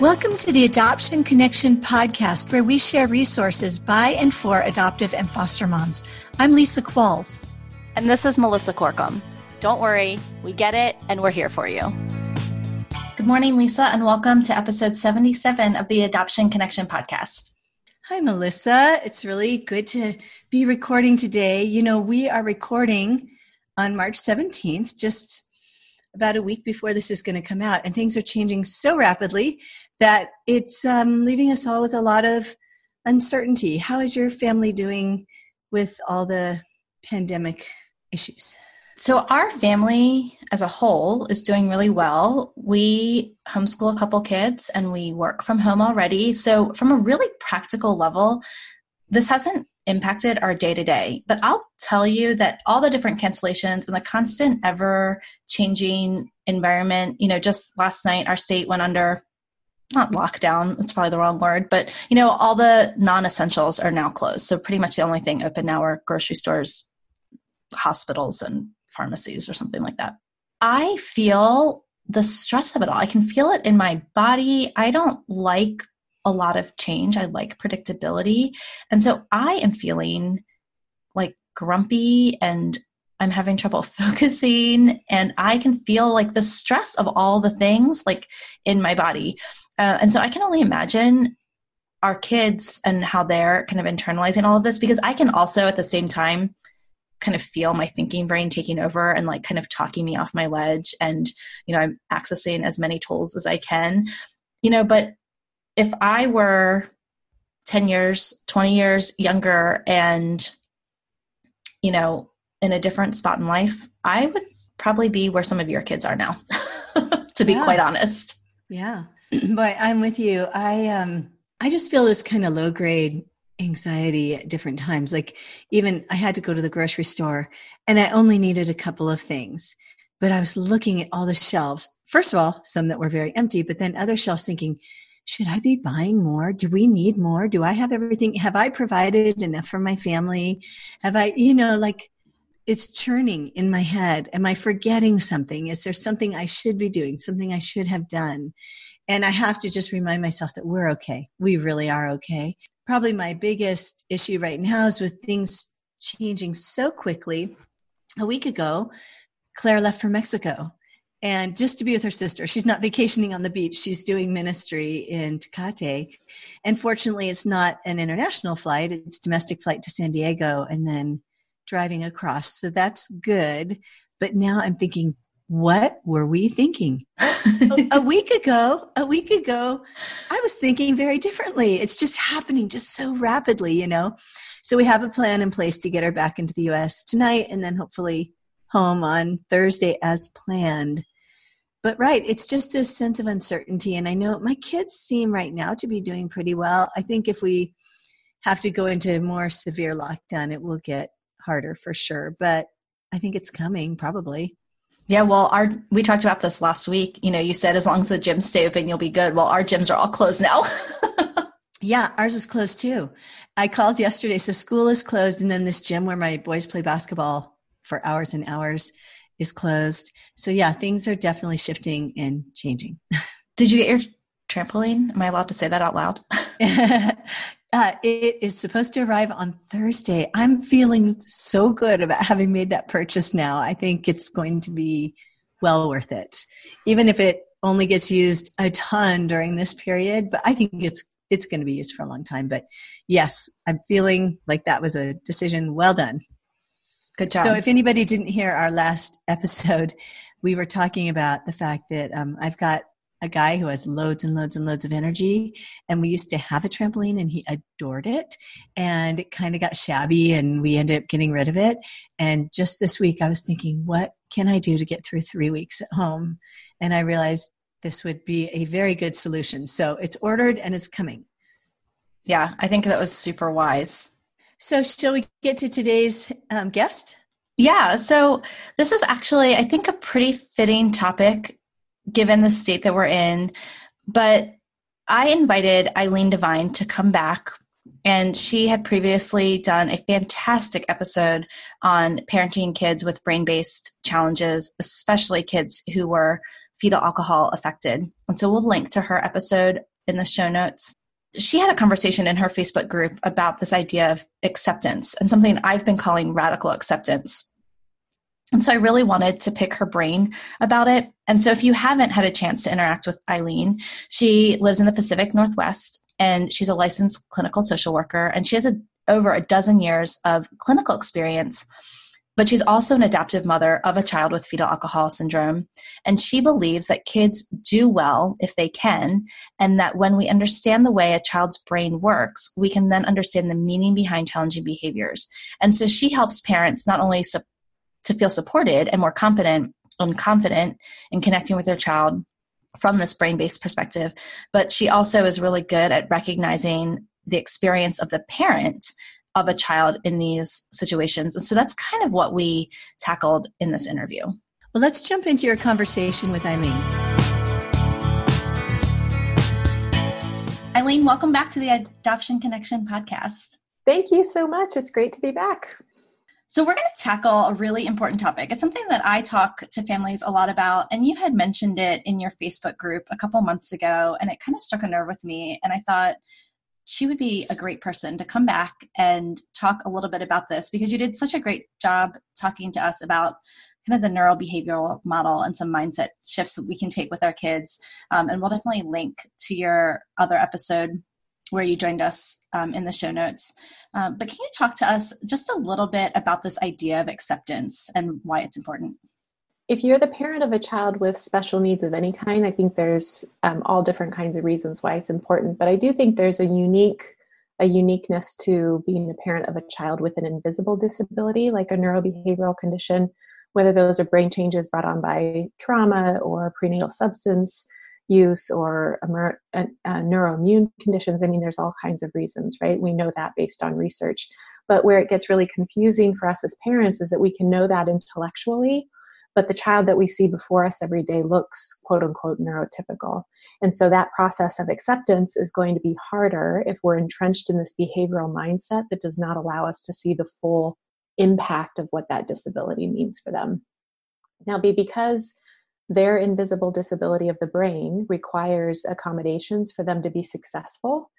Welcome to the Adoption Connection podcast, where we share resources by and for adoptive and foster moms. I'm Lisa Qualls. And this is Melissa Corkum. Don't worry, we get it, and we're here for you. Good morning, Lisa, and welcome to episode 77 of the Adoption Connection podcast. Hi, Melissa. It's really good to be recording today. You know, we are recording on March 17th, just about a week before this is going to come out, and things are changing so rapidly that it's um, leaving us all with a lot of uncertainty. How is your family doing with all the pandemic issues? So, our family as a whole is doing really well. We homeschool a couple kids and we work from home already. So, from a really practical level, this hasn't impacted our day to day. But I'll tell you that all the different cancellations and the constant ever changing environment, you know, just last night our state went under not lockdown, that's probably the wrong word, but you know, all the non essentials are now closed. So pretty much the only thing open now are grocery stores, hospitals, and pharmacies or something like that. I feel the stress of it all. I can feel it in my body. I don't like a lot of change. I like predictability. And so I am feeling like grumpy and I'm having trouble focusing and I can feel like the stress of all the things like in my body. Uh, and so I can only imagine our kids and how they're kind of internalizing all of this because I can also at the same time kind of feel my thinking brain taking over and like kind of talking me off my ledge and you know I'm accessing as many tools as I can. You know, but if I were 10 years, 20 years younger and, you know, in a different spot in life, I would probably be where some of your kids are now, to be yeah. quite honest. Yeah. But I'm with you. I, um, I just feel this kind of low grade anxiety at different times. Like even I had to go to the grocery store and I only needed a couple of things, but I was looking at all the shelves. First of all, some that were very empty, but then other shelves thinking, should I be buying more? Do we need more? Do I have everything? Have I provided enough for my family? Have I, you know, like it's churning in my head. Am I forgetting something? Is there something I should be doing? Something I should have done? And I have to just remind myself that we're okay. We really are okay. Probably my biggest issue right now is with things changing so quickly. A week ago, Claire left for Mexico and just to be with her sister. She's not vacationing on the beach. She's doing ministry in Tecate. And fortunately, it's not an international flight. It's domestic flight to San Diego and then driving across. So that's good. But now I'm thinking, what were we thinking? a week ago, a week ago, I was thinking very differently. It's just happening just so rapidly, you know? So we have a plan in place to get her back into the US tonight and then hopefully home on Thursday as planned but right it's just a sense of uncertainty and i know my kids seem right now to be doing pretty well. I think if we have to go into more severe lockdown it will get harder for sure but i think it's coming probably. Yeah well our we talked about this last week. You know you said as long as the gyms stay open you'll be good. Well our gyms are all closed now. Yeah ours is closed too. I called yesterday so school is closed and then this gym where my boys play basketball for hours and hours is closed. So yeah, things are definitely shifting and changing. Did you get your trampoline? Am I allowed to say that out loud? uh, it is supposed to arrive on Thursday. I'm feeling so good about having made that purchase now. I think it's going to be well worth it, even if it only gets used a ton during this period. But I think it's it's going to be used for a long time. But yes, I'm feeling like that was a decision well done. Good job. So, if anybody didn't hear our last episode, we were talking about the fact that um, I've got a guy who has loads and loads and loads of energy. And we used to have a trampoline and he adored it. And it kind of got shabby and we ended up getting rid of it. And just this week, I was thinking, what can I do to get through three weeks at home? And I realized this would be a very good solution. So it's ordered and it's coming. Yeah, I think that was super wise. So, shall we get to today's um, guest? Yeah. So, this is actually, I think, a pretty fitting topic given the state that we're in. But I invited Eileen Devine to come back, and she had previously done a fantastic episode on parenting kids with brain based challenges, especially kids who were fetal alcohol affected. And so we'll link to her episode in the show notes. She had a conversation in her Facebook group about this idea of acceptance and something I've been calling radical acceptance. And so I really wanted to pick her brain about it. And so if you haven't had a chance to interact with Eileen, she lives in the Pacific Northwest and she's a licensed clinical social worker and she has a, over a dozen years of clinical experience but she's also an adaptive mother of a child with fetal alcohol syndrome. And she believes that kids do well if they can, and that when we understand the way a child's brain works, we can then understand the meaning behind challenging behaviors. And so she helps parents not only su- to feel supported and more competent and confident in connecting with their child from this brain based perspective, but she also is really good at recognizing the experience of the parent of a child in these situations. And so that's kind of what we tackled in this interview. Well, let's jump into your conversation with Eileen. Eileen, welcome back to the Adoption Connection podcast. Thank you so much. It's great to be back. So, we're going to tackle a really important topic. It's something that I talk to families a lot about, and you had mentioned it in your Facebook group a couple months ago, and it kind of struck a nerve with me. And I thought, she would be a great person to come back and talk a little bit about this because you did such a great job talking to us about kind of the neurobehavioral model and some mindset shifts that we can take with our kids. Um, and we'll definitely link to your other episode where you joined us um, in the show notes. Um, but can you talk to us just a little bit about this idea of acceptance and why it's important? If you're the parent of a child with special needs of any kind, I think there's um, all different kinds of reasons why it's important. But I do think there's a unique a uniqueness to being a parent of a child with an invisible disability, like a neurobehavioral condition, whether those are brain changes brought on by trauma or prenatal substance use or a, a neuroimmune conditions. I mean, there's all kinds of reasons, right? We know that based on research. But where it gets really confusing for us as parents is that we can know that intellectually but the child that we see before us every day looks quote unquote neurotypical. And so that process of acceptance is going to be harder if we're entrenched in this behavioral mindset that does not allow us to see the full impact of what that disability means for them. Now, be because their invisible disability of the brain requires accommodations for them to be successful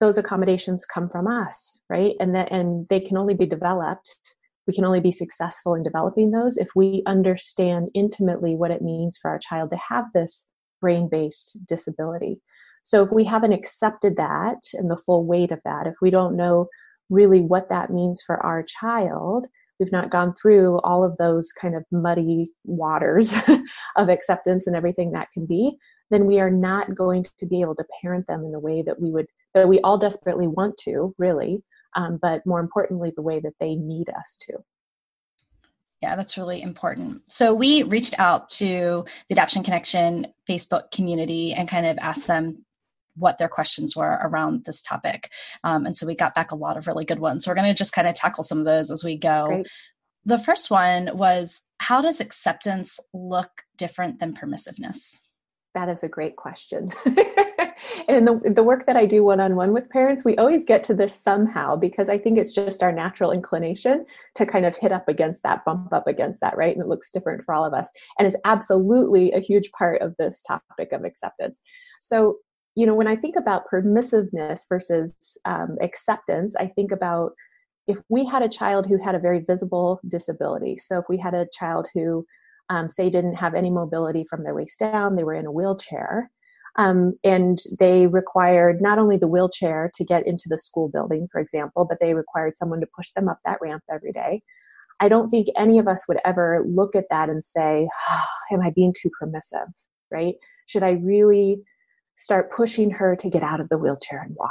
those accommodations come from us right and that and they can only be developed we can only be successful in developing those if we understand intimately what it means for our child to have this brain based disability. So, if we haven't accepted that and the full weight of that, if we don't know really what that means for our child, we've not gone through all of those kind of muddy waters of acceptance and everything that can be, then we are not going to be able to parent them in the way that we would, that we all desperately want to, really, um, but more importantly, the way that they need us to. Yeah, that's really important. So we reached out to the Adoption Connection Facebook community and kind of asked them what their questions were around this topic. Um, and so we got back a lot of really good ones. So we're going to just kind of tackle some of those as we go. Great. The first one was How does acceptance look different than permissiveness? That is a great question. and the, the work that I do one on one with parents, we always get to this somehow because I think it's just our natural inclination to kind of hit up against that, bump up against that, right? And it looks different for all of us. And it's absolutely a huge part of this topic of acceptance. So, you know, when I think about permissiveness versus um, acceptance, I think about if we had a child who had a very visible disability. So, if we had a child who, um, say, didn't have any mobility from their waist down, they were in a wheelchair, um, and they required not only the wheelchair to get into the school building, for example, but they required someone to push them up that ramp every day. I don't think any of us would ever look at that and say, oh, Am I being too permissive? Right? Should I really start pushing her to get out of the wheelchair and walk?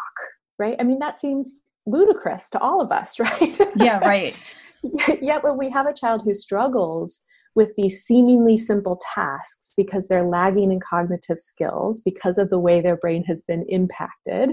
Right? I mean, that seems ludicrous to all of us, right? Yeah, right. Yet when we have a child who struggles with these seemingly simple tasks because they're lagging in cognitive skills because of the way their brain has been impacted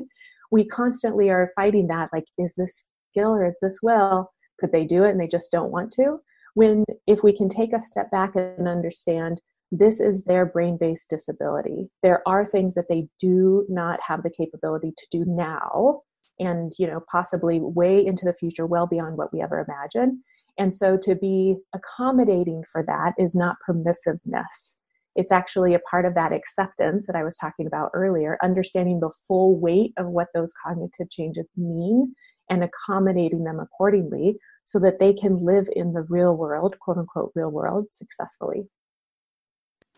we constantly are fighting that like is this skill or is this will? Could they do it and they just don't want to? When if we can take a step back and understand this is their brain based disability there are things that they do not have the capability to do now and you know possibly way into the future well beyond what we ever imagined and so to be accommodating for that is not permissiveness. it's actually a part of that acceptance that I was talking about earlier, understanding the full weight of what those cognitive changes mean and accommodating them accordingly so that they can live in the real world, quote unquote, real world successfully.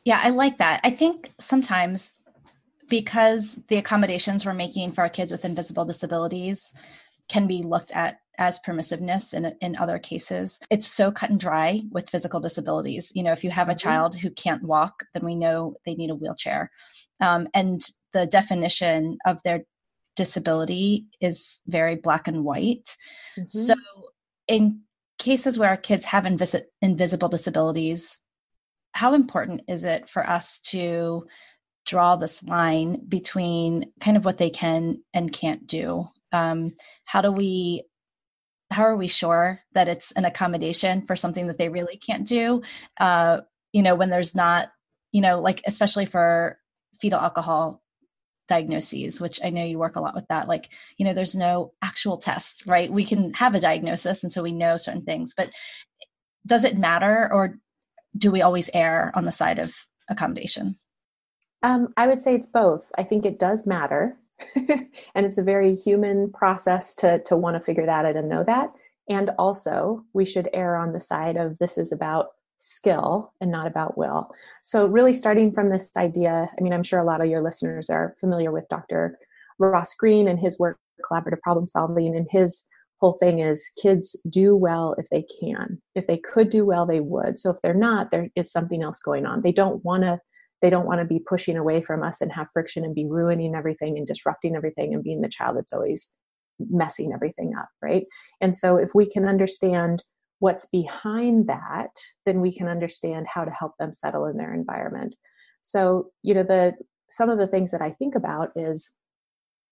Yeah, I like that. I think sometimes because the accommodations we're making for our kids with invisible disabilities can be looked at as permissiveness in, in other cases. It's so cut and dry with physical disabilities. You know, if you have a mm-hmm. child who can't walk, then we know they need a wheelchair. Um, and the definition of their disability is very black and white. Mm-hmm. So, in cases where our kids have invis- invisible disabilities, how important is it for us to draw this line between kind of what they can and can't do? Um, how do we how are we sure that it's an accommodation for something that they really can't do? Uh, you know when there's not you know like especially for fetal alcohol diagnoses which i know you work a lot with that like you know there's no actual test right? We can have a diagnosis and so we know certain things but does it matter or do we always err on the side of accommodation? Um, i would say it's both. I think it does matter and it's a very human process to to want to figure that out and know that. And also we should err on the side of this is about skill and not about will. So really starting from this idea i mean i'm sure a lot of your listeners are familiar with dr ross greene and his work collaborative problem solving and his whole thing is kids do well if they can. If they could do well they would. So if they're not there is something else going on. They don't want to they don't want to be pushing away from us and have friction and be ruining everything and disrupting everything and being the child that's always messing everything up right? And so if we can understand what's behind that then we can understand how to help them settle in their environment. So you know the some of the things that i think about is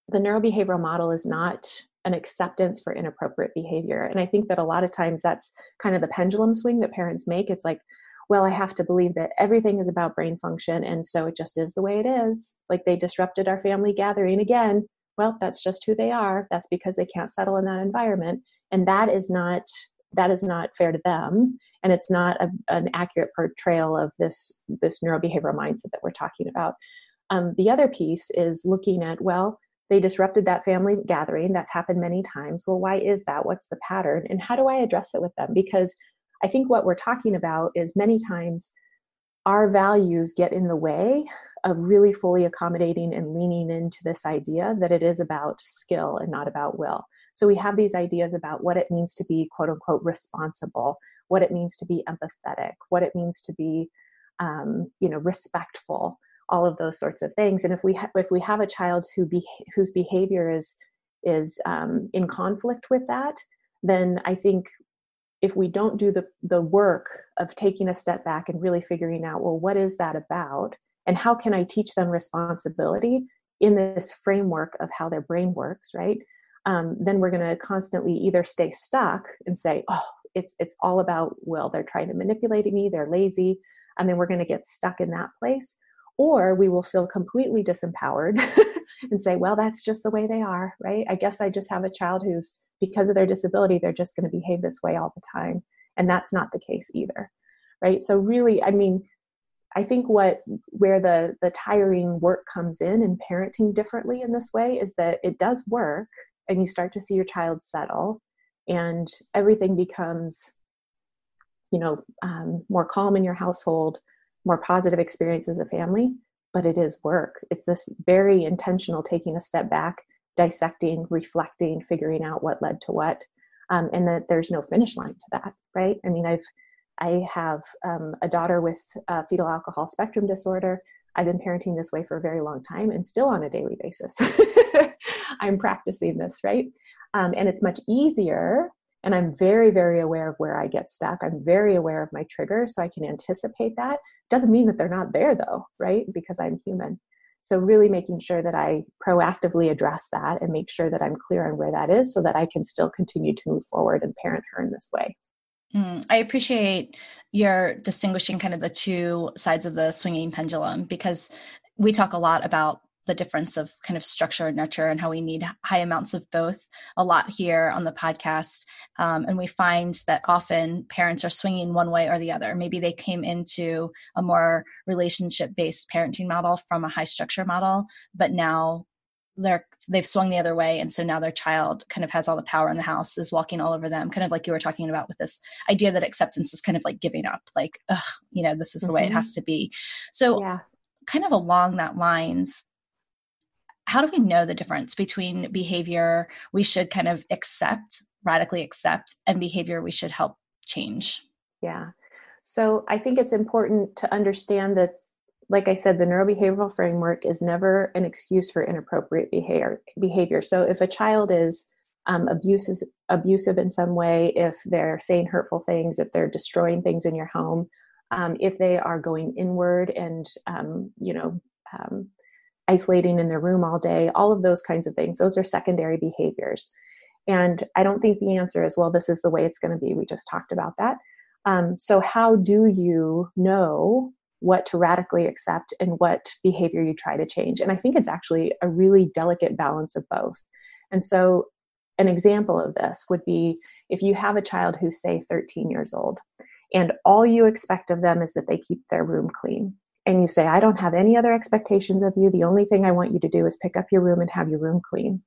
the neurobehavioral model is not an acceptance for inappropriate behavior. And i think that a lot of times that's kind of the pendulum swing that parents make. It's like well, I have to believe that everything is about brain function. And so it just is the way it is. Like they disrupted our family gathering again. Well, that's just who they are. That's because they can't settle in that environment. And that is not that is not fair to them and it's not a, an accurate portrayal of this this neurobehavioral mindset that we're talking about um, the other piece is looking at well they disrupted that family gathering that's happened many times well why is that what's the pattern and how do i address it with them because I think what we're talking about is many times our values get in the way of really fully accommodating and leaning into this idea that it is about skill and not about will. So we have these ideas about what it means to be quote unquote responsible, what it means to be empathetic, what it means to be, um, you know, respectful, all of those sorts of things. And if we ha- if we have a child who be- whose behavior is is um, in conflict with that, then I think if we don't do the, the work of taking a step back and really figuring out, well, what is that about? And how can I teach them responsibility in this framework of how their brain works, right? Um, then we're going to constantly either stay stuck and say, oh, it's, it's all about, well, they're trying to manipulate me, they're lazy, and then we're going to get stuck in that place. Or we will feel completely disempowered and say, well, that's just the way they are, right? I guess I just have a child who's because of their disability, they're just going to behave this way all the time. And that's not the case either. Right. So really, I mean, I think what where the the tiring work comes in and parenting differently in this way is that it does work and you start to see your child settle and everything becomes you know um, more calm in your household more positive experience as a family but it is work it's this very intentional taking a step back dissecting, reflecting, figuring out what led to what, um, and that there's no finish line to that, right? I mean, I've I have um, a daughter with uh, fetal alcohol spectrum disorder. I've been parenting this way for a very long time and still on a daily basis. I'm practicing this, right? Um, and it's much easier. And I'm very, very aware of where I get stuck. I'm very aware of my triggers, so I can anticipate that. Doesn't mean that they're not there, though, right? Because I'm human. So, really making sure that I proactively address that and make sure that I'm clear on where that is so that I can still continue to move forward and parent her in this way. Mm, I appreciate your distinguishing kind of the two sides of the swinging pendulum because we talk a lot about the difference of kind of structure and nurture and how we need high amounts of both a lot here on the podcast. Um, and we find that often parents are swinging one way or the other. Maybe they came into a more relationship based parenting model from a high structure model, but now they're they've swung the other way and so now their child kind of has all the power in the house is walking all over them kind of like you were talking about with this idea that acceptance is kind of like giving up like ugh, you know this is the mm-hmm. way it mm-hmm. has to be so yeah. kind of along that lines how do we know the difference between behavior we should kind of accept, radically accept, and behavior we should help change? Yeah. So I think it's important to understand that, like I said, the neurobehavioral framework is never an excuse for inappropriate behavior. behavior. So if a child is um, abusive in some way, if they're saying hurtful things, if they're destroying things in your home, um, if they are going inward and um, you know um, isolating in their room all day, all of those kinds of things. Those are secondary behaviors. And I don't think the answer is, well, this is the way it's going to be. We just talked about that. Um, so, how do you know what to radically accept and what behavior you try to change? And I think it's actually a really delicate balance of both. And so, an example of this would be if you have a child who's, say, 13 years old, and all you expect of them is that they keep their room clean and you say, I don't have any other expectations of you. The only thing I want you to do is pick up your room and have your room clean.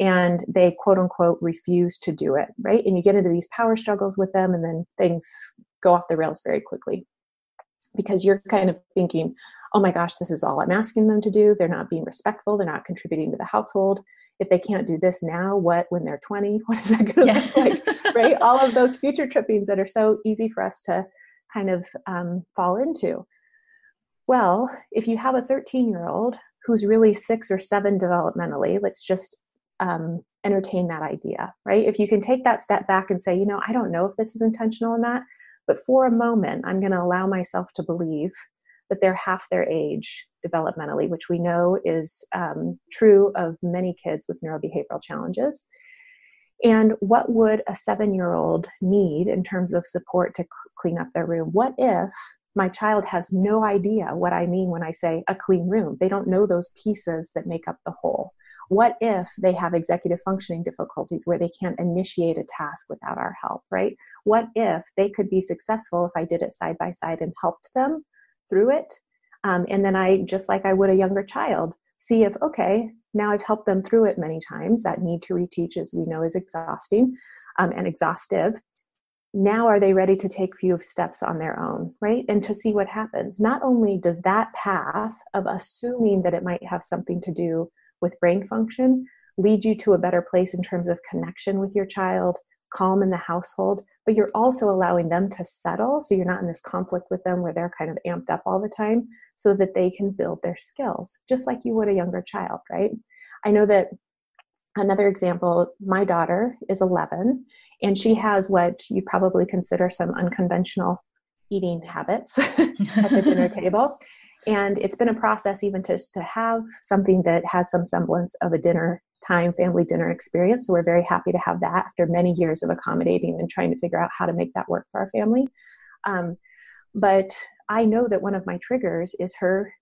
And they quote unquote refuse to do it, right? And you get into these power struggles with them, and then things go off the rails very quickly because you're kind of thinking, oh my gosh, this is all I'm asking them to do. They're not being respectful, they're not contributing to the household. If they can't do this now, what when they're 20? What is that going to yeah. look like? right? All of those future trippings that are so easy for us to kind of um, fall into. Well, if you have a 13 year old who's really six or seven developmentally, let's just um, entertain that idea, right? If you can take that step back and say, you know, I don't know if this is intentional or not, but for a moment, I'm going to allow myself to believe that they're half their age developmentally, which we know is um, true of many kids with neurobehavioral challenges. And what would a seven year old need in terms of support to clean up their room? What if my child has no idea what I mean when I say a clean room. They don't know those pieces that make up the whole. What if they have executive functioning difficulties where they can't initiate a task without our help, right? What if they could be successful if I did it side by side and helped them through it? Um, and then I, just like I would a younger child, see if, okay, now I've helped them through it many times. That need to reteach, as we know, is exhausting um, and exhaustive now are they ready to take few steps on their own right? And to see what happens. Not only does that path of assuming that it might have something to do with brain function lead you to a better place in terms of connection with your child calm in the household but you're also allowing them to settle so you're not in this conflict with them where they're kind of amped up all the time so that they can build their skills just like you would a younger child right? I know that another example my daughter is 11 and she has what you probably consider some unconventional eating habits at the dinner table. And it's been a process even to, to have something that has some semblance of a dinner time family dinner experience. So we're very happy to have that after many years of accommodating and trying to figure out how to make that work for our family. Um, but i know that one of my triggers is her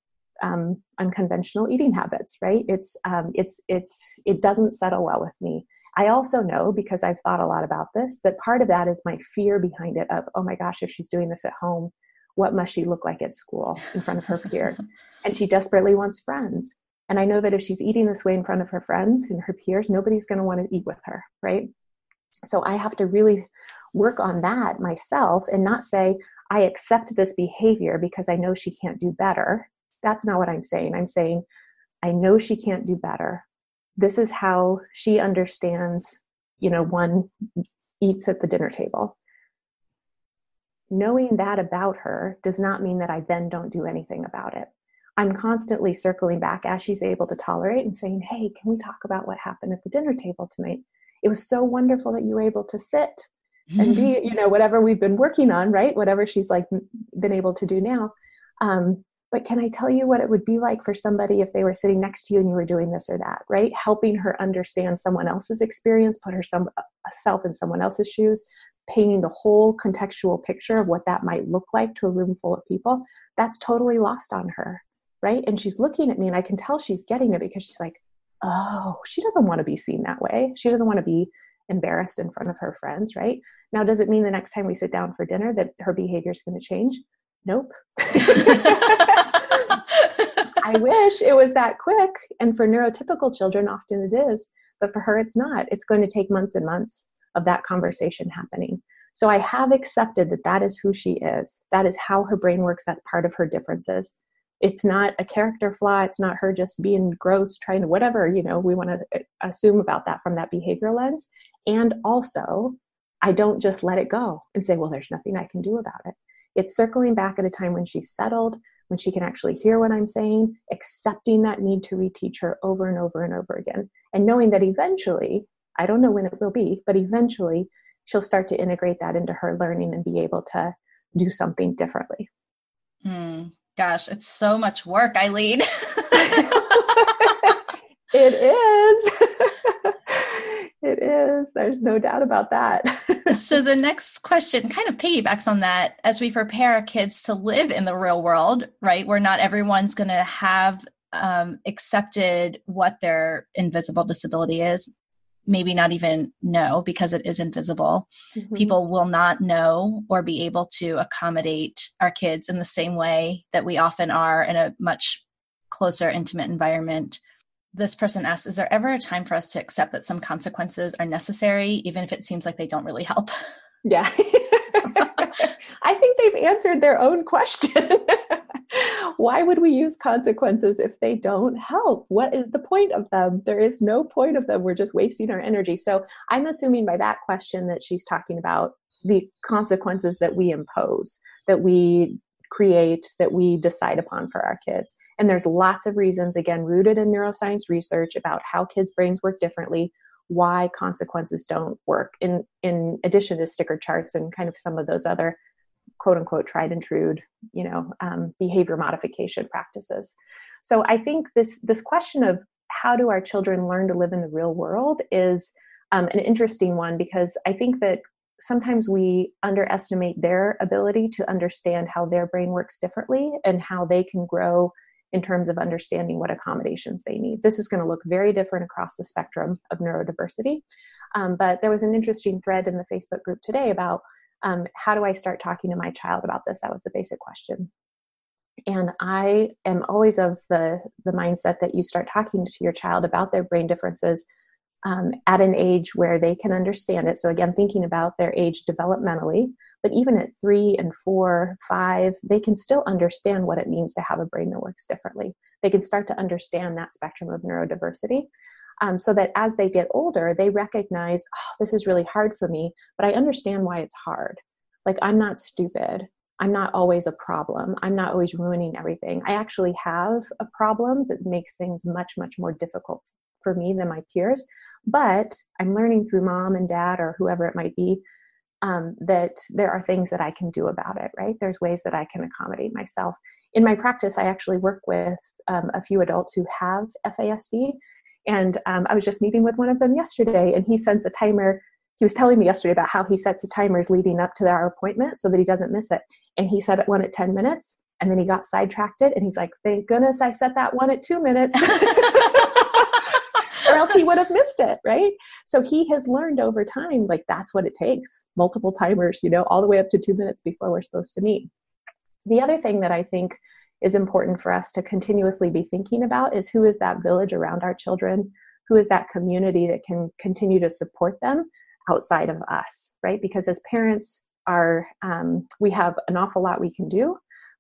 um, unconventional eating habits right it's um, it's it's it doesn't settle well with me I also know because I've thought a lot about this that part of that is my fear behind it of, oh my gosh, if she's doing this at home, what must she look like at school in front of her peers? and she desperately wants friends. And I know that if she's eating this way in front of her friends and her peers, nobody's going to want to eat with her, right? So I have to really work on that myself and not say, I accept this behavior because I know she can't do better. That's not what I'm saying. I'm saying, I know she can't do better. This is how she understands you know one eats at the dinner table. Knowing that about her does not mean that i then don't do anything about it. I'm constantly circling back as she's able to tolerate and saying hey can we talk about what happened at the dinner table tonight? It was so wonderful that you were able to sit and be you know whatever we've been working on right? Whatever she's like been able to do now. Um, but can I tell you what it would be like for somebody if they were sitting next to you and you were doing this or that, right? Helping her understand someone else's experience, put herself in someone else's shoes, painting the whole contextual picture of what that might look like to a room full of people. That's totally lost on her. right? And she's looking at me and I can tell she's getting it because she's like, oh, she doesn't want to be seen that way. She doesn't want to be embarrassed in front of her friends, right? Now, does it mean the next time we sit down for dinner that her behavior is going to change? Nope. I wish it was that quick. And for neurotypical children, often it is. But for her, it's not. It's going to take months and months of that conversation happening. So I have accepted that that is who she is. That is how her brain works. That's part of her differences. It's not a character flaw. It's not her just being gross, trying to whatever, you know, we want to uh, assume about that from that behavior lens. And also, I don't just let it go and say, well, there's nothing I can do about it. It's circling back at a time when she's settled, when she can actually hear what I'm saying, accepting that need to reteach her over and over and over again, and knowing that eventually, I don't know when it will be, but eventually she'll start to integrate that into her learning and be able to do something differently. Mm, gosh, it's so much work, Eileen. it is. it is. There's no doubt about that. so, the next question kind of piggybacks on that as we prepare our kids to live in the real world, right? Where not everyone's going to have um, accepted what their invisible disability is, maybe not even know because it is invisible. Mm-hmm. People will not know or be able to accommodate our kids in the same way that we often are in a much closer, intimate environment this person asks Is there ever a time for us to accept that some consequences are necessary, even if it seems like they don't really help? Yeah. I think they've answered their own question. Why would we use consequences if they don't help? What is the point of them? There is no point of them. We're just wasting our energy. So I'm assuming by that question that she's talking about the consequences that we impose, that we create, that we decide upon for our kids. And there's lots of reasons, again, rooted in neuroscience research about how kids' brains work differently, why consequences don't work, in, in addition to sticker charts and kind of some of those other quote unquote tried and true, you know, um, behavior modification practices. So I think this this question of how do our children learn to live in the real world is um, an interesting one because I think that sometimes we underestimate their ability to understand how their brain works differently and how they can grow in terms of understanding what accommodations they need. This is going to look very different across the spectrum of neurodiversity. Um, but there was an interesting thread in the Facebook group today about um, how do I start talking to my child about this? That was the basic question. And I am always of the, the mindset that you start talking to your child about their brain differences um, at an age where they can understand it. So, again, thinking about their age developmentally, but even at three and four, five, they can still understand what it means to have a brain that works differently. They can start to understand that spectrum of neurodiversity. Um, so that as they get older, they recognize, oh, this is really hard for me, but I understand why it's hard. Like, I'm not stupid. I'm not always a problem. I'm not always ruining everything. I actually have a problem that makes things much, much more difficult for me than my peers. But I'm learning through mom and dad or whoever it might be um, that there are things that I can do about it, right? There's ways that I can accommodate myself. In my practice, I actually work with um, a few adults who have FASD. And um, I was just meeting with one of them yesterday, and he sends a timer. He was telling me yesterday about how he sets the timers leading up to our appointment so that he doesn't miss it. And he set it one at 10 minutes, and then he got sidetracked it, and he's like, thank goodness I set that one at two minutes. else he would have missed it, right? So he has learned over time, like that's what it takes multiple timers, you know, all the way up to two minutes before we're supposed to meet. The other thing that I think is important for us to continuously be thinking about is who is that village around our children? Who is that community that can continue to support them outside of us, right? Because as parents, are um, we have an awful lot we can do,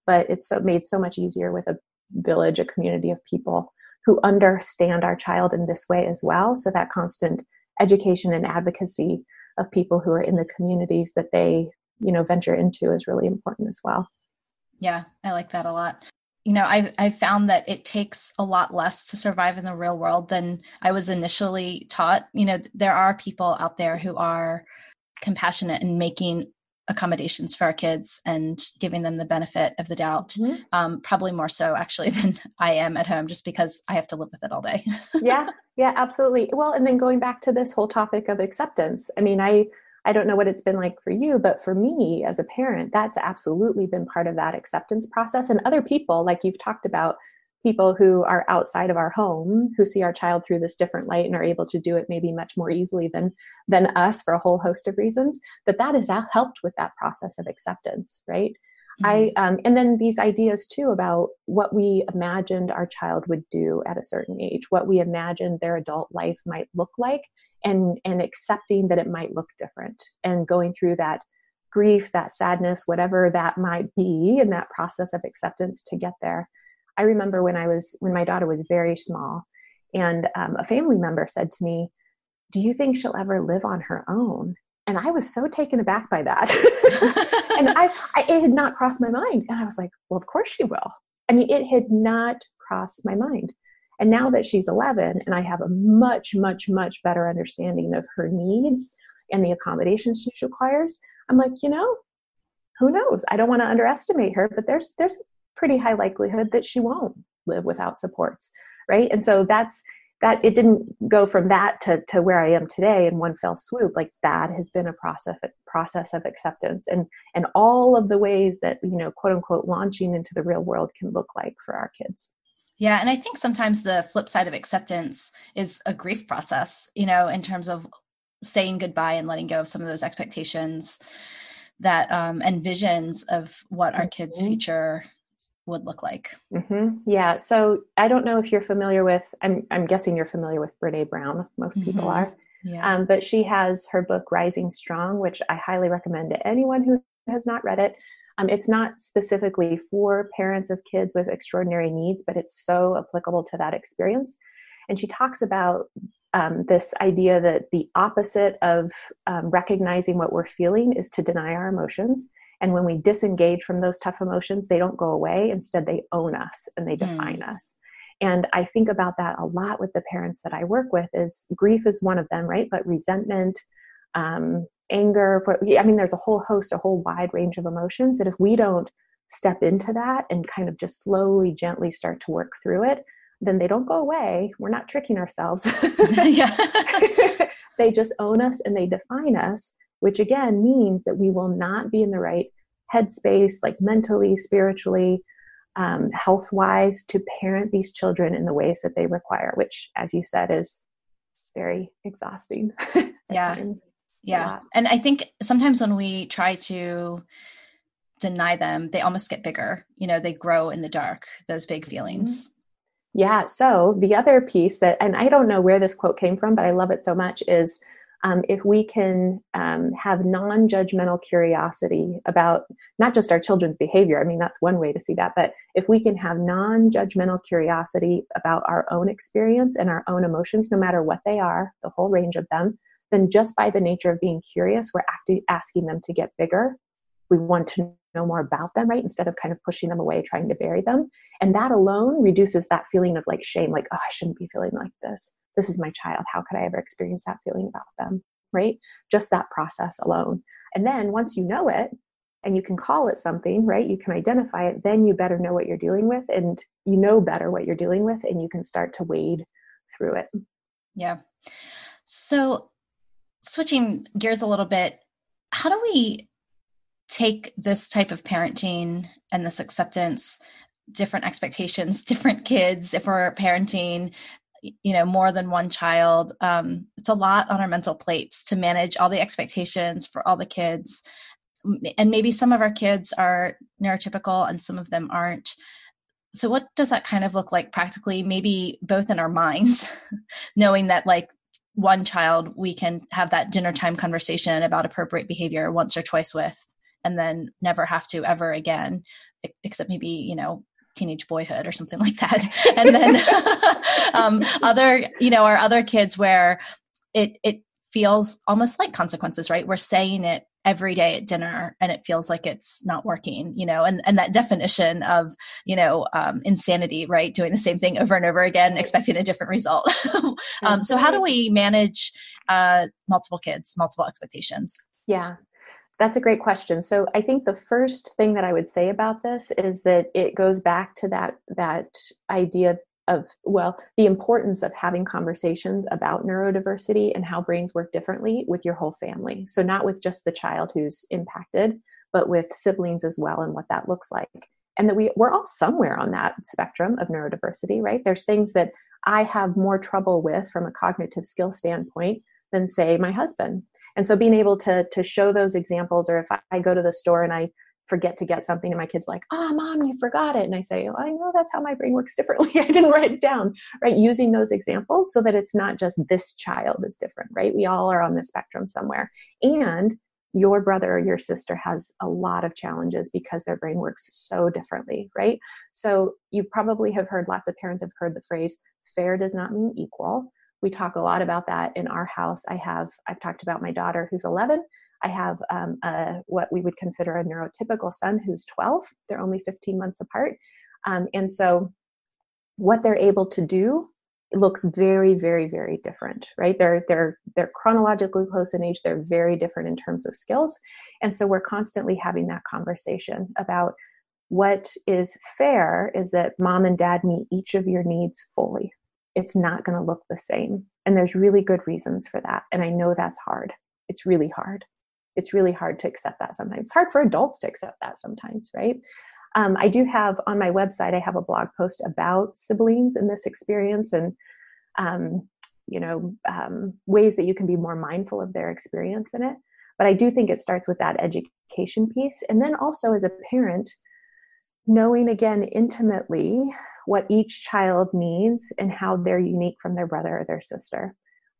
but it's so, made so much easier with a village, a community of people who understand our child in this way as well. So that constant education and advocacy of people who are in the communities that they, you know, venture into is really important as well. Yeah, I like that a lot. You know, I've, I've found that it takes a lot less to survive in the real world than I was initially taught. You know, there are people out there who are compassionate and making accommodations for our kids and giving them the benefit of the doubt mm-hmm. um, probably more so actually than i am at home just because i have to live with it all day. Yeah yeah absolutely. Well and then going back to this whole topic of acceptance i mean i i don't know what it's been like for you but for me as a parent that's absolutely been part of that acceptance process. And other people like you've talked about people who are outside of our home who see our child through this different light and are able to do it maybe much more easily than than us for a whole host of reasons that that has helped with that process of acceptance right mm-hmm. i um, and then these ideas too about what we imagined our child would do at a certain age what we imagined their adult life might look like and and accepting that it might look different and going through that grief that sadness whatever that might be in that process of acceptance to get there I remember when I was when my daughter was very small, and um, a family member said to me, "Do you think she'll ever live on her own?" And I was so taken aback by that, and I, I it had not crossed my mind, and I was like, "Well, of course she will." I mean, it had not crossed my mind. And now that she's 11 and I have a much, much, much better understanding of her needs and the accommodations she requires, I'm like, you know, who knows? I don't want to underestimate her, but there's there's pretty high likelihood that she won't live without supports right? And so that's that it didn't go from that to, to where i am today in one fell swoop. Like that has been a process process of acceptance and and all of the ways that you know quote unquote launching into the real world can look like for our kids. Yeah and i think sometimes the flip side of acceptance is a grief process you know in terms of saying goodbye and letting go of some of those expectations that um, and visions of what our kids mm-hmm. future would look like. Mm-hmm. Yeah. So I don't know if you're familiar with, I'm, I'm guessing you're familiar with Brene Brown. Most mm-hmm. people are. Yeah. Um, but she has her book Rising Strong, which I highly recommend to anyone who has not read it. Um, it's not specifically for parents of kids with extraordinary needs, but it's so applicable to that experience. And she talks about um, this idea that the opposite of um, recognizing what we're feeling is to deny our emotions. And when we disengage from those tough emotions, they don't go away. Instead, they own us and they hmm. define mm. us. And I think about that a lot with the parents that I work with is grief is one of them, right? But resentment, um, anger, I mean, there's a whole host, a whole wide range of emotions that if we don't step into that and kind of just slowly, gently start to work through it, then they don't go away. We're not tricking ourselves. they just own us and they define us which again means that we will not be in the right headspace, like mentally, spiritually, um, health wise, to parent these children in the ways that they require, which, as you said, is very exhausting. yeah. Times. Yeah. And I think sometimes when we try to deny them, they almost get bigger. You know, they grow in the dark, those big mm-hmm. feelings. Yeah. So the other piece that, and I don't know where this quote came from, but I love it so much is um, if we can um, have non judgmental curiosity about not just our children's behavior, I mean, that's one way to see that, but if we can have non judgmental curiosity about our own experience and our own emotions, no matter what they are, the whole range of them, then just by the nature of being curious, we're acti- asking them to get bigger. We want to know more about them, right? Instead of kind of pushing them away, trying to bury them. And that alone reduces that feeling of like shame, like, oh, I shouldn't be feeling like this this is my child. How could I ever experience that feeling about them? Right? Just that process alone. And then once you know it and you can call it something, right? You can identify it, then you better know what you're dealing with and you know better what you're dealing with and you can start to wade through it. Yeah. So switching gears a little bit, how do we take this type of parenting and this acceptance different expectations different kids if we're parenting you know more than one child. Um, it's a lot on our mental plates to manage all the expectations for all the kids. And maybe some of our kids are neurotypical and some of them aren't. So what does that kind of look like practically maybe both in our minds knowing that like one child we can have that dinner time conversation about appropriate behavior once or twice with and then never have to ever again except maybe you know teenage boyhood or something like that. And then um, other you know our other kids where it it feels almost like consequences right? We're saying it every day at dinner and it feels like it's not working you know and and that definition of you know um, insanity right? Doing the same thing over and over again expecting a different result. Um, so how do we manage uh, multiple kids multiple expectations? Yeah that's a great question. So I think the first thing that I would say about this is that it goes back to that that idea of well the importance of having conversations about neurodiversity and how brains work differently with your whole family. So not with just the child who's impacted, but with siblings as well and what that looks like. and that we, we're all somewhere on that spectrum of neurodiversity, right? There's things that I have more trouble with from a cognitive skill standpoint than, say, my husband. And so being able to, to show those examples, or if I, I go to the store and I forget to get something and my kid's like oh mom you forgot it. And i say oh, i know that's how my brain works differently. I didn't write it down right? Using those examples so that it's not just this child is different right? We all are on the spectrum somewhere. And your brother or your sister has a lot of challenges because their brain works so differently right? So you probably have heard lots of parents have heard the phrase fair does not mean equal we talk a lot about that in our house i have i've talked about my daughter who's 11 I have um, a, what we would consider a neurotypical son who's 12. They're only 15 months apart. Um, and so what they're able to do looks very, very, very different, right? They're, they're, they're chronologically close in age. They're very different in terms of skills. And so we're constantly having that conversation about what is fair is that mom and dad meet each of your needs fully. It's not going to look the same. And there's really good reasons for that. And I know that's hard. It's really hard it's really hard to accept that sometimes. It's hard for adults to accept that sometimes, right? Um, I do have on my website, I have a blog post about siblings in this experience and, um, you know, um, ways that you can be more mindful of their experience in it. But I do think it starts with that education piece. And then also as a parent, knowing again intimately what each child needs and how they're unique from their brother or their sister.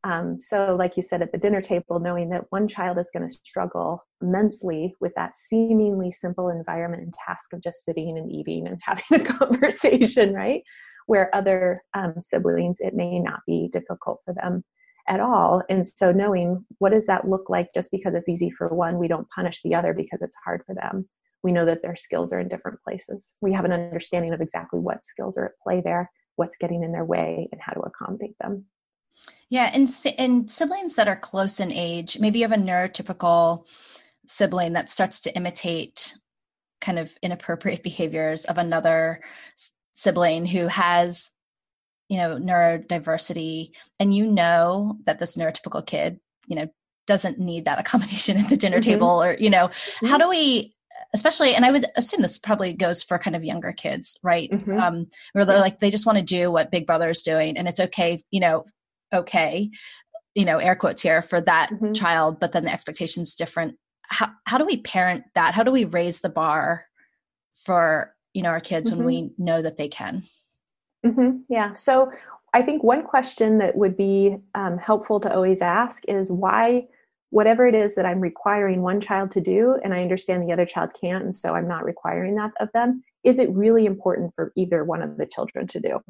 Um, so, like you said at the dinner table, knowing that one child is going to struggle immensely with that seemingly simple environment and task of just sitting and eating and having a conversation, right? Where other um, siblings, it may not be difficult for them at all. And so, knowing what does that look like just because it's easy for one, we don't punish the other because it's hard for them. We know that their skills are in different places. We have an understanding of exactly what skills are at play there, what's getting in their way, and how to accommodate them. Yeah, and and siblings that are close in age, maybe you have a neurotypical sibling that starts to imitate kind of inappropriate behaviors of another sibling who has you know neurodiversity and you know that this neurotypical kid you know doesn't need that accommodation at the dinner mm-hmm. table or you know mm-hmm. how do we especially and i would assume this probably goes for kind of younger kids right mm-hmm. um where they're like they just want to do what big brother is doing and it's okay you know okay you know air quotes here for that mm-hmm. child but then the expectations different how, how do we parent that how do we raise the bar for you know our kids mm-hmm. when we know that they can mm-hmm. yeah so i think one question that would be um, helpful to always ask is why whatever it is that i'm requiring one child to do and i understand the other child can't and so i'm not requiring that of them is it really important for either one of the children to do?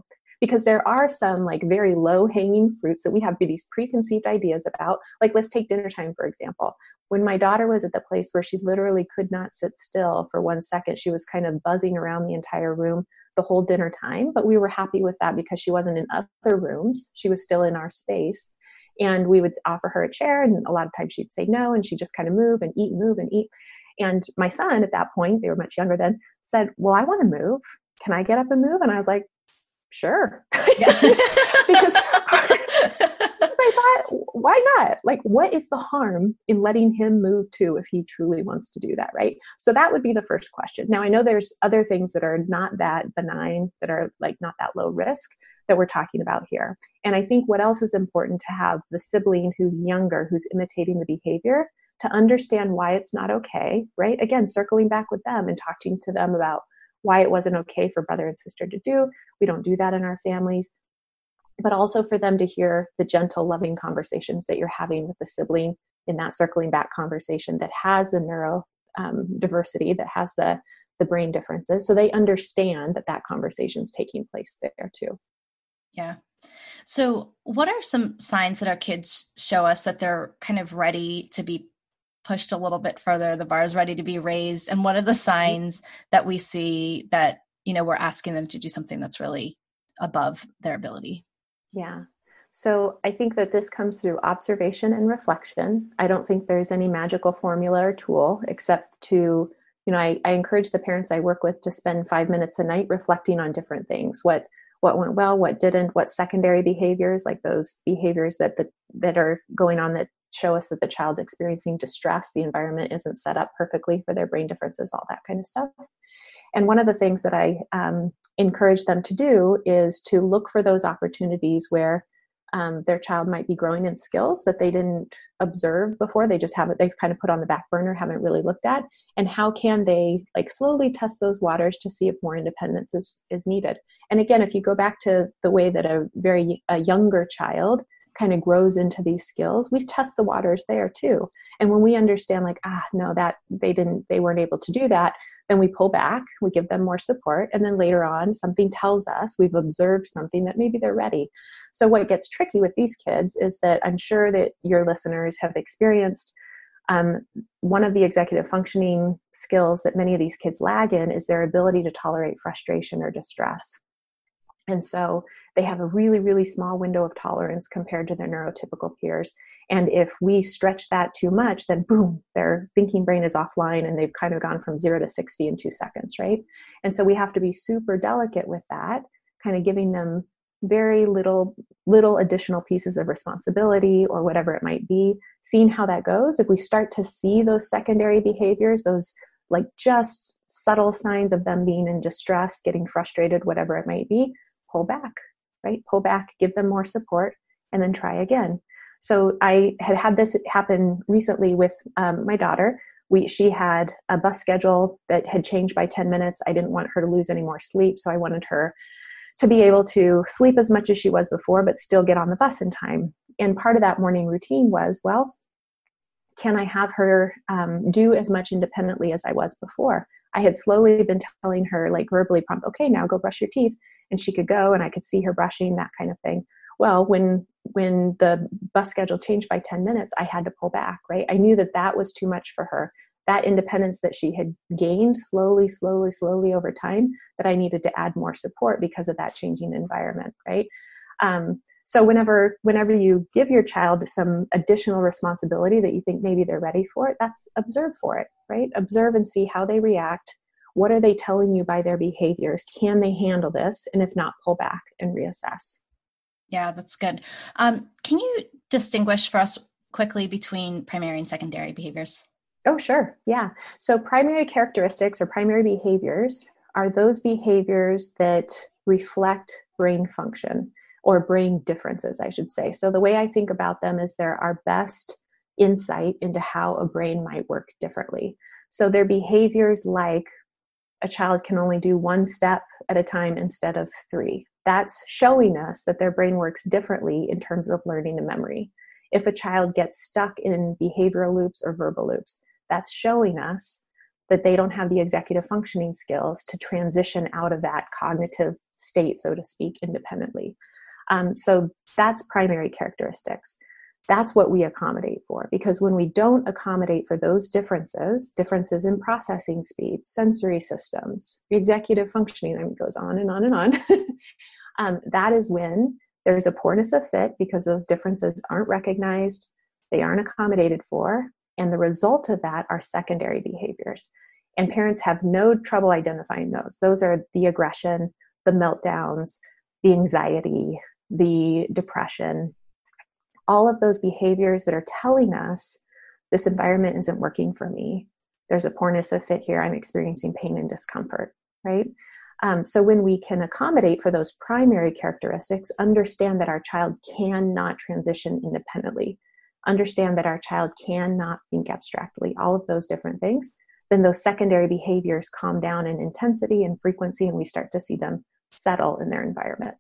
Because there are some like very low hanging fruits that we have these preconceived ideas about. Like let's take dinner time for example. When my daughter was at the place where she literally could not sit still for one second she was kind of buzzing around the entire room the whole dinner time but we were happy with that because she wasn't in other rooms. She was still in our space and we would offer her a chair and a lot of times she'd say no and she'd just kind of move and eat move and eat. And my son at that point they were much younger then said well i want to move. Can i get up and move? And i was like sure. because I thought, why not? Like, what is the harm in letting him move too if he truly wants to do that, right? So that would be the first question. Now, I know there's other things that are not that benign, that are like not that low risk that we're talking about here. And I think what else is important to have the sibling who's younger, who's imitating the behavior, to understand why it's not okay, right? Again, circling back with them and talking to them about why it wasn't okay for brother and sister to do. We don't do that in our families. But also for them to hear the gentle, loving conversations that you're having with the sibling in that circling back conversation that has the neuro um, diversity, that has the the brain differences, so they understand that that conversation is taking place there too. Yeah. So, what are some signs that our kids show us that they're kind of ready to be pushed a little bit further the bar is ready to be raised and what are the signs that we see that you know we're asking them to do something that's really above their ability yeah. So i think that this comes through observation and reflection. I don't think there's any magical formula or tool except to you know I, I encourage the parents i work with to spend five minutes a night reflecting on different things. What what went well what didn't what secondary behaviors like those behaviors that the, that are going on that show us that the child's experiencing distress, the environment isn't set up perfectly for their brain differences, all that kind of stuff. And one of the things that I um, encourage them to do is to look for those opportunities where um, their child might be growing in skills that they didn't observe before. They just haven't they've kind of put on the back burner haven't really looked at. And how can they like slowly test those waters to see if more independence is, is needed? And again if you go back to the way that a very a younger child kind of grows into these skills we test the waters there too. And when we understand like ah no that they didn't they weren't able to do that then we pull back we give them more support and then later on something tells us we've observed something that maybe they're ready so, what gets tricky with these kids is that I'm sure that your listeners have experienced um, one of the executive functioning skills that many of these kids lag in is their ability to tolerate frustration or distress. And so they have a really, really small window of tolerance compared to their neurotypical peers. And if we stretch that too much, then boom, their thinking brain is offline and they've kind of gone from zero to 60 in two seconds, right? And so we have to be super delicate with that, kind of giving them very little little additional pieces of responsibility or whatever it might be. Seeing how that goes if we start to see those secondary behaviors those like just subtle signs of them being in distress getting frustrated whatever it might be pull back right? Pull back give them more support and then try again so i had had this happen recently with um, my daughter we she had a bus schedule that had changed by 10 minutes i didn't want her to lose any more sleep so i wanted her to be able to sleep as much as she was before, but still get on the bus in time. And part of that morning routine was, well, can I have her um, do as much independently as I was before? I had slowly been telling her, like verbally prompt, okay, now go brush your teeth. And she could go and I could see her brushing, that kind of thing. Well, when when the bus schedule changed by 10 minutes, I had to pull back, right? I knew that that was too much for her that independence that she had gained slowly, slowly, slowly over time, that I needed to add more support because of that changing environment, right? Um, so whenever whenever you give your child some additional responsibility that you think maybe they're ready for it, that's observe for it, right? Observe and see how they react. What are they telling you by their behaviors? Can they handle this? And if not, pull back and reassess. Yeah, that's good. Um, can you distinguish for us quickly between primary and secondary behaviors? Oh, sure. Yeah. So, primary characteristics or primary behaviors are those behaviors that reflect brain function or brain differences, I should say. So, the way I think about them is they're our best insight into how a brain might work differently. So, their behaviors like a child can only do one step at a time instead of three. That's showing us that their brain works differently in terms of learning and memory. If a child gets stuck in behavioral loops or verbal loops, that's showing us that they don't have the executive functioning skills to transition out of that cognitive state, so to speak, independently. Um, so that's primary characteristics. That's what we accommodate for because when we don't accommodate for those differences, differences in processing speed, sensory systems, executive functioning, I mean, goes on and on and on, um, that is when there's a poorness of fit because those differences aren't recognized, they aren't accommodated for, and the result of that are secondary behaviors. And parents have no trouble identifying those. Those are the aggression, the meltdowns, the anxiety, the depression, all of those behaviors that are telling us this environment isn't working for me. There's a poorness of fit here. I'm experiencing pain and discomfort, right? Um, so, when we can accommodate for those primary characteristics, understand that our child cannot transition independently understand that our child cannot think abstractly, all of those different things, then those secondary behaviors calm down in intensity and frequency, and we start to see them settle in their environment.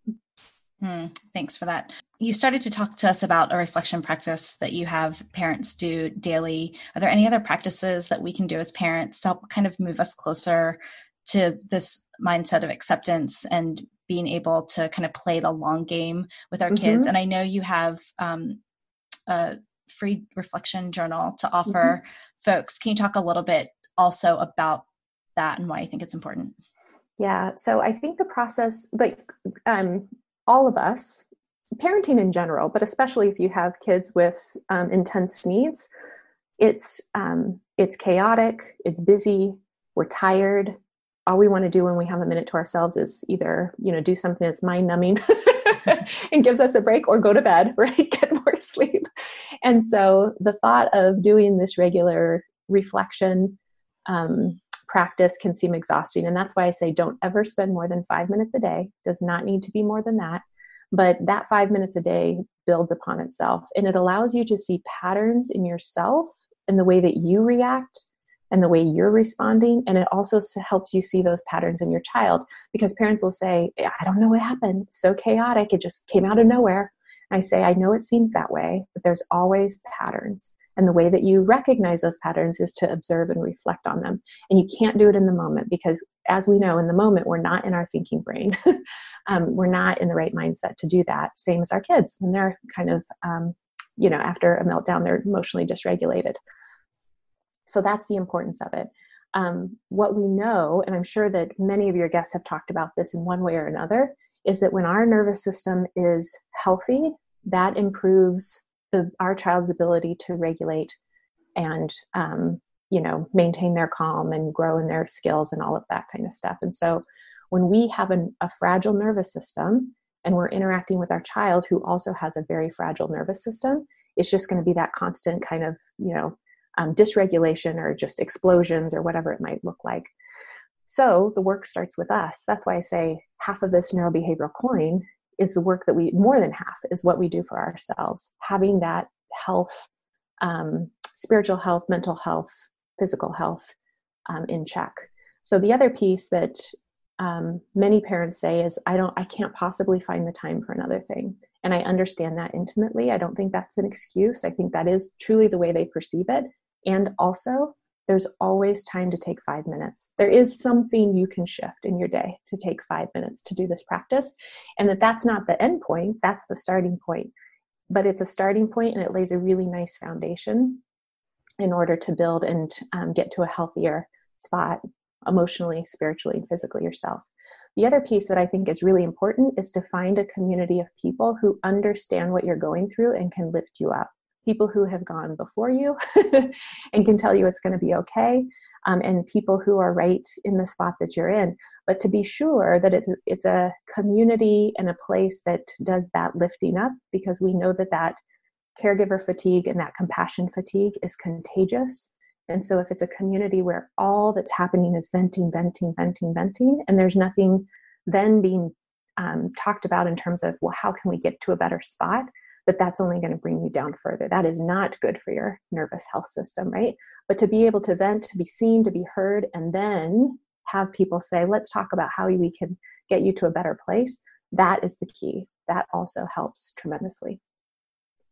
Mm, thanks for that. You started to talk to us about a reflection practice that you have parents do daily. Are there any other practices that we can do as parents to help kind of move us closer to this mindset of acceptance and being able to kind of play the long game with our mm-hmm. kids? And I know you have um, a free reflection journal to offer mm-hmm. folks. Can you talk a little bit also about that and why you think it's important? Yeah, so I think the process, like um, all of us, parenting in general, but especially if you have kids with um, intense needs, it's um, it's chaotic, it's busy, we're tired. All we want to do when we have a minute to ourselves is either you know do something that's mind numbing and gives us a break, or go to bed, right? Get more sleep. And so the thought of doing this regular reflection um, practice can seem exhausting. And that's why I say don't ever spend more than five minutes a day. Does not need to be more than that. But that five minutes a day builds upon itself and it allows you to see patterns in yourself and the way that you react and the way you're responding. And it also helps you see those patterns in your child because parents will say, I don't know what happened. It's so chaotic. It just came out of nowhere. I say, I know it seems that way, but there's always patterns. And the way that you recognize those patterns is to observe and reflect on them. And you can't do it in the moment because, as we know, in the moment, we're not in our thinking brain. um, we're not in the right mindset to do that. Same as our kids when they're kind of, um, you know, after a meltdown, they're emotionally dysregulated. So that's the importance of it. Um, what we know, and I'm sure that many of your guests have talked about this in one way or another, is that when our nervous system is healthy, that improves the, our child's ability to regulate and um, you know maintain their calm and grow in their skills and all of that kind of stuff. And so when we have an, a fragile nervous system and we're interacting with our child who also has a very fragile nervous system, it's just going to be that constant kind of you know um, dysregulation or just explosions or whatever it might look like. So the work starts with us. That's why I say half of this neurobehavioral coin is the work that we, more than half, is what we do for ourselves. Having that health, um, spiritual health, mental health, physical health um, in check. So the other piece that um, many parents say is, I don't, I can't possibly find the time for another thing. And I understand that intimately. I don't think that's an excuse. I think that is truly the way they perceive it. And also, there's always time to take five minutes. There is something you can shift in your day to take five minutes to do this practice. And that that's not the end point, that's the starting point. But it's a starting point and it lays a really nice foundation in order to build and um, get to a healthier spot emotionally, spiritually, and physically yourself. The other piece that I think is really important is to find a community of people who understand what you're going through and can lift you up people who have gone before you and can tell you it's going to be okay, um, and people who are right in the spot that you're in. But to be sure that it's it's a community and a place that does that lifting up, because we know that that caregiver fatigue and that compassion fatigue is contagious. And so, if it's a community where all that's happening is venting, venting, venting, venting, and there's nothing then being um, talked about in terms of, well, how can we get to a better spot? But that's only going to bring you down further. That is not good for your nervous health system, right? But to be able to vent, to be seen, to be heard, and then have people say, let's talk about how we can get you to a better place, that is the key. That also helps tremendously.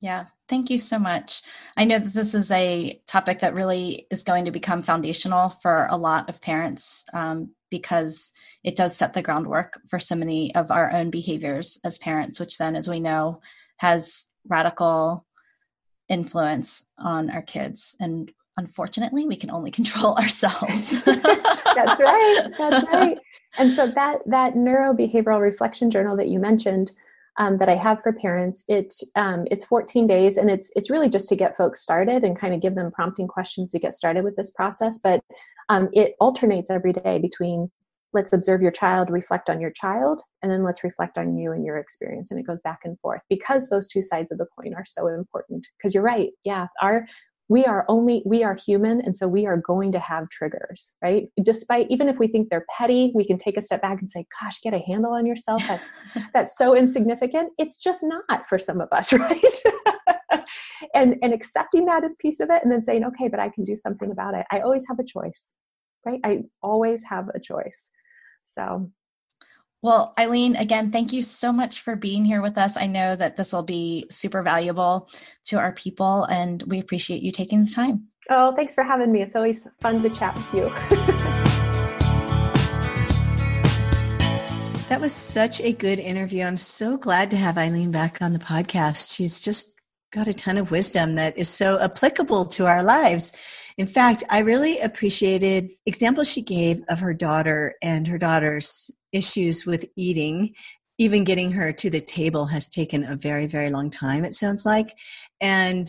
Yeah, thank you so much. I know that this is a topic that really is going to become foundational for a lot of parents um, because it does set the groundwork for so many of our own behaviors as parents, which then, as we know, has radical influence on our kids and unfortunately we can only control ourselves that's right that's right and so that that neurobehavioral reflection journal that you mentioned um, that I have for parents. It um, it's 14 days, and it's it's really just to get folks started and kind of give them prompting questions to get started with this process. But um, it alternates every day between let's observe your child, reflect on your child, and then let's reflect on you and your experience. And it goes back and forth because those two sides of the coin are so important. Because you're right. Yeah. Our, we are only, we are human. And so we are going to have triggers, right? Despite, even if we think they're petty, we can take a step back and say, gosh, get a handle on yourself. That's, that's so insignificant. It's just not for some of us, right? and, and accepting that as piece of it and then saying, okay, but I can do something about it. I always have a choice right? I always have a choice. So, well, Eileen, again, thank you so much for being here with us. I know that this will be super valuable to our people, and we appreciate you taking the time. Oh, thanks for having me. It's always fun to chat with you. that was such a good interview. I'm so glad to have Eileen back on the podcast. She's just got a ton of wisdom that is so applicable to our lives. In fact, I really appreciated examples she gave of her daughter and her daughter's issues with eating. Even getting her to the table has taken a very, very long time, it sounds like. And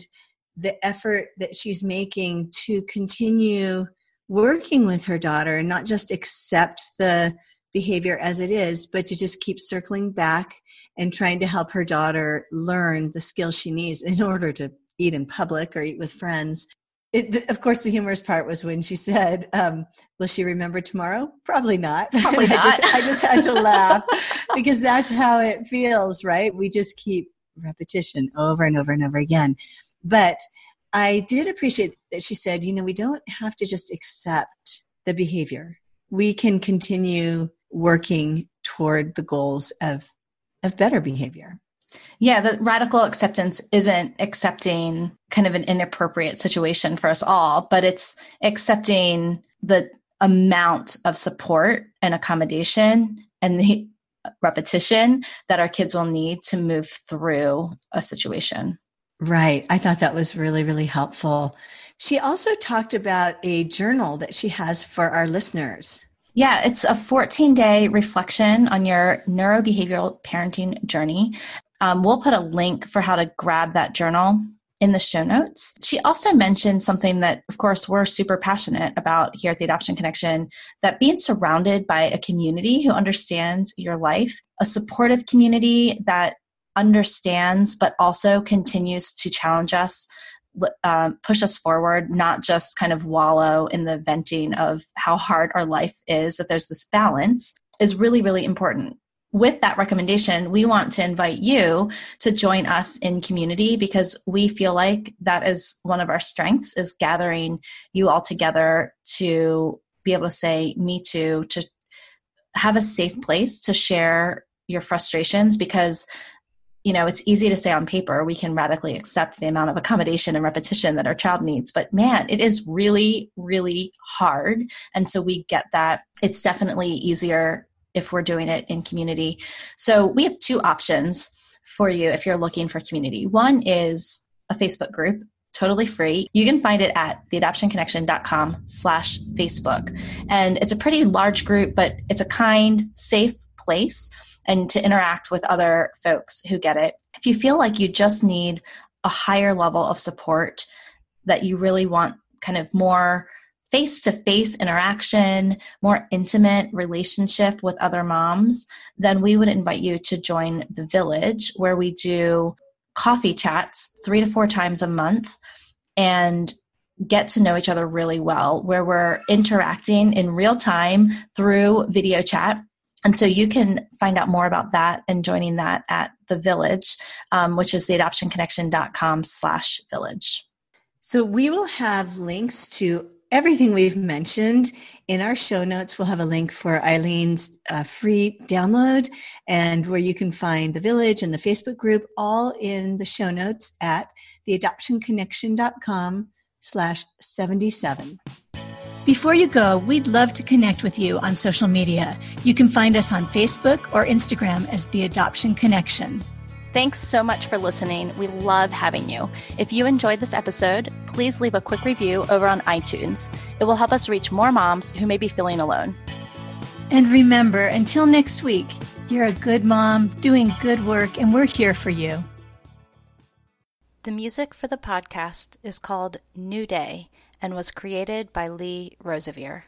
the effort that she's making to continue working with her daughter and not just accept the behavior as it is, but to just keep circling back and trying to help her daughter learn the skills she needs in order to eat in public or eat with friends it, of course, the humorous part was when she said, um, "Will she remember tomorrow?" Probably not. Probably not. I, just, I just had to laugh because that's how it feels, right? We just keep repetition over and over and over again. But I did appreciate that she said, "You know, we don't have to just accept the behavior. We can continue working toward the goals of of better behavior." Yeah, the radical acceptance isn't accepting kind of an inappropriate situation for us all, but it's accepting the amount of support and accommodation and the repetition that our kids will need to move through a situation. Right. I thought that was really, really helpful. She also talked about a journal that she has for our listeners. Yeah, it's a 14 day reflection on your neurobehavioral parenting journey. Um, we'll put a link for how to grab that journal in the show notes. She also mentioned something that, of course, we're super passionate about here at the Adoption Connection that being surrounded by a community who understands your life, a supportive community that understands but also continues to challenge us. Uh, push us forward, not just kind of wallow in the venting of how hard our life is, that there's this balance is really, really important. With that recommendation, we want to invite you to join us in community because we feel like that is one of our strengths is gathering you all together to be able to say me too to have a safe place to share your frustrations because you know it's easy to say on paper we can radically accept the amount of accommodation and repetition that our child needs but man it is really really hard. And so we get that. It's definitely easier if we're doing it in community. So we have two options for you if you're looking for community. One is a Facebook group totally free. You can find it at theadoptionconnection.com slash facebook. And it's a pretty large group but it's a kind safe place and to interact with other folks who get it if you feel like you just need a higher level of support that you really want kind of more face to face interaction, more intimate relationship with other moms, then we would invite you to join the village where we do coffee chats three to four times a month and get to know each other really well, where we're interacting in real time through video chat. And so you can find out more about that and joining that at the village, um, which is theadoptionconnection.com slash village. So we will have links to everything we've mentioned in our show notes we'll have a link for eileen's uh, free download and where you can find the village and the facebook group all in the show notes at theadoptionconnection.com slash 77 before you go, we'd love to connect with you on social media. You can find us on Facebook or Instagram as The Adoption Connection. Thanks so much for listening. We love having you. If you enjoyed this episode, please leave a quick review over on iTunes. It will help us reach more moms who may be feeling alone. And remember, until next week, you're a good mom doing good work, and we're here for you. The music for the podcast is called New Day and was created by Lee Rosevere.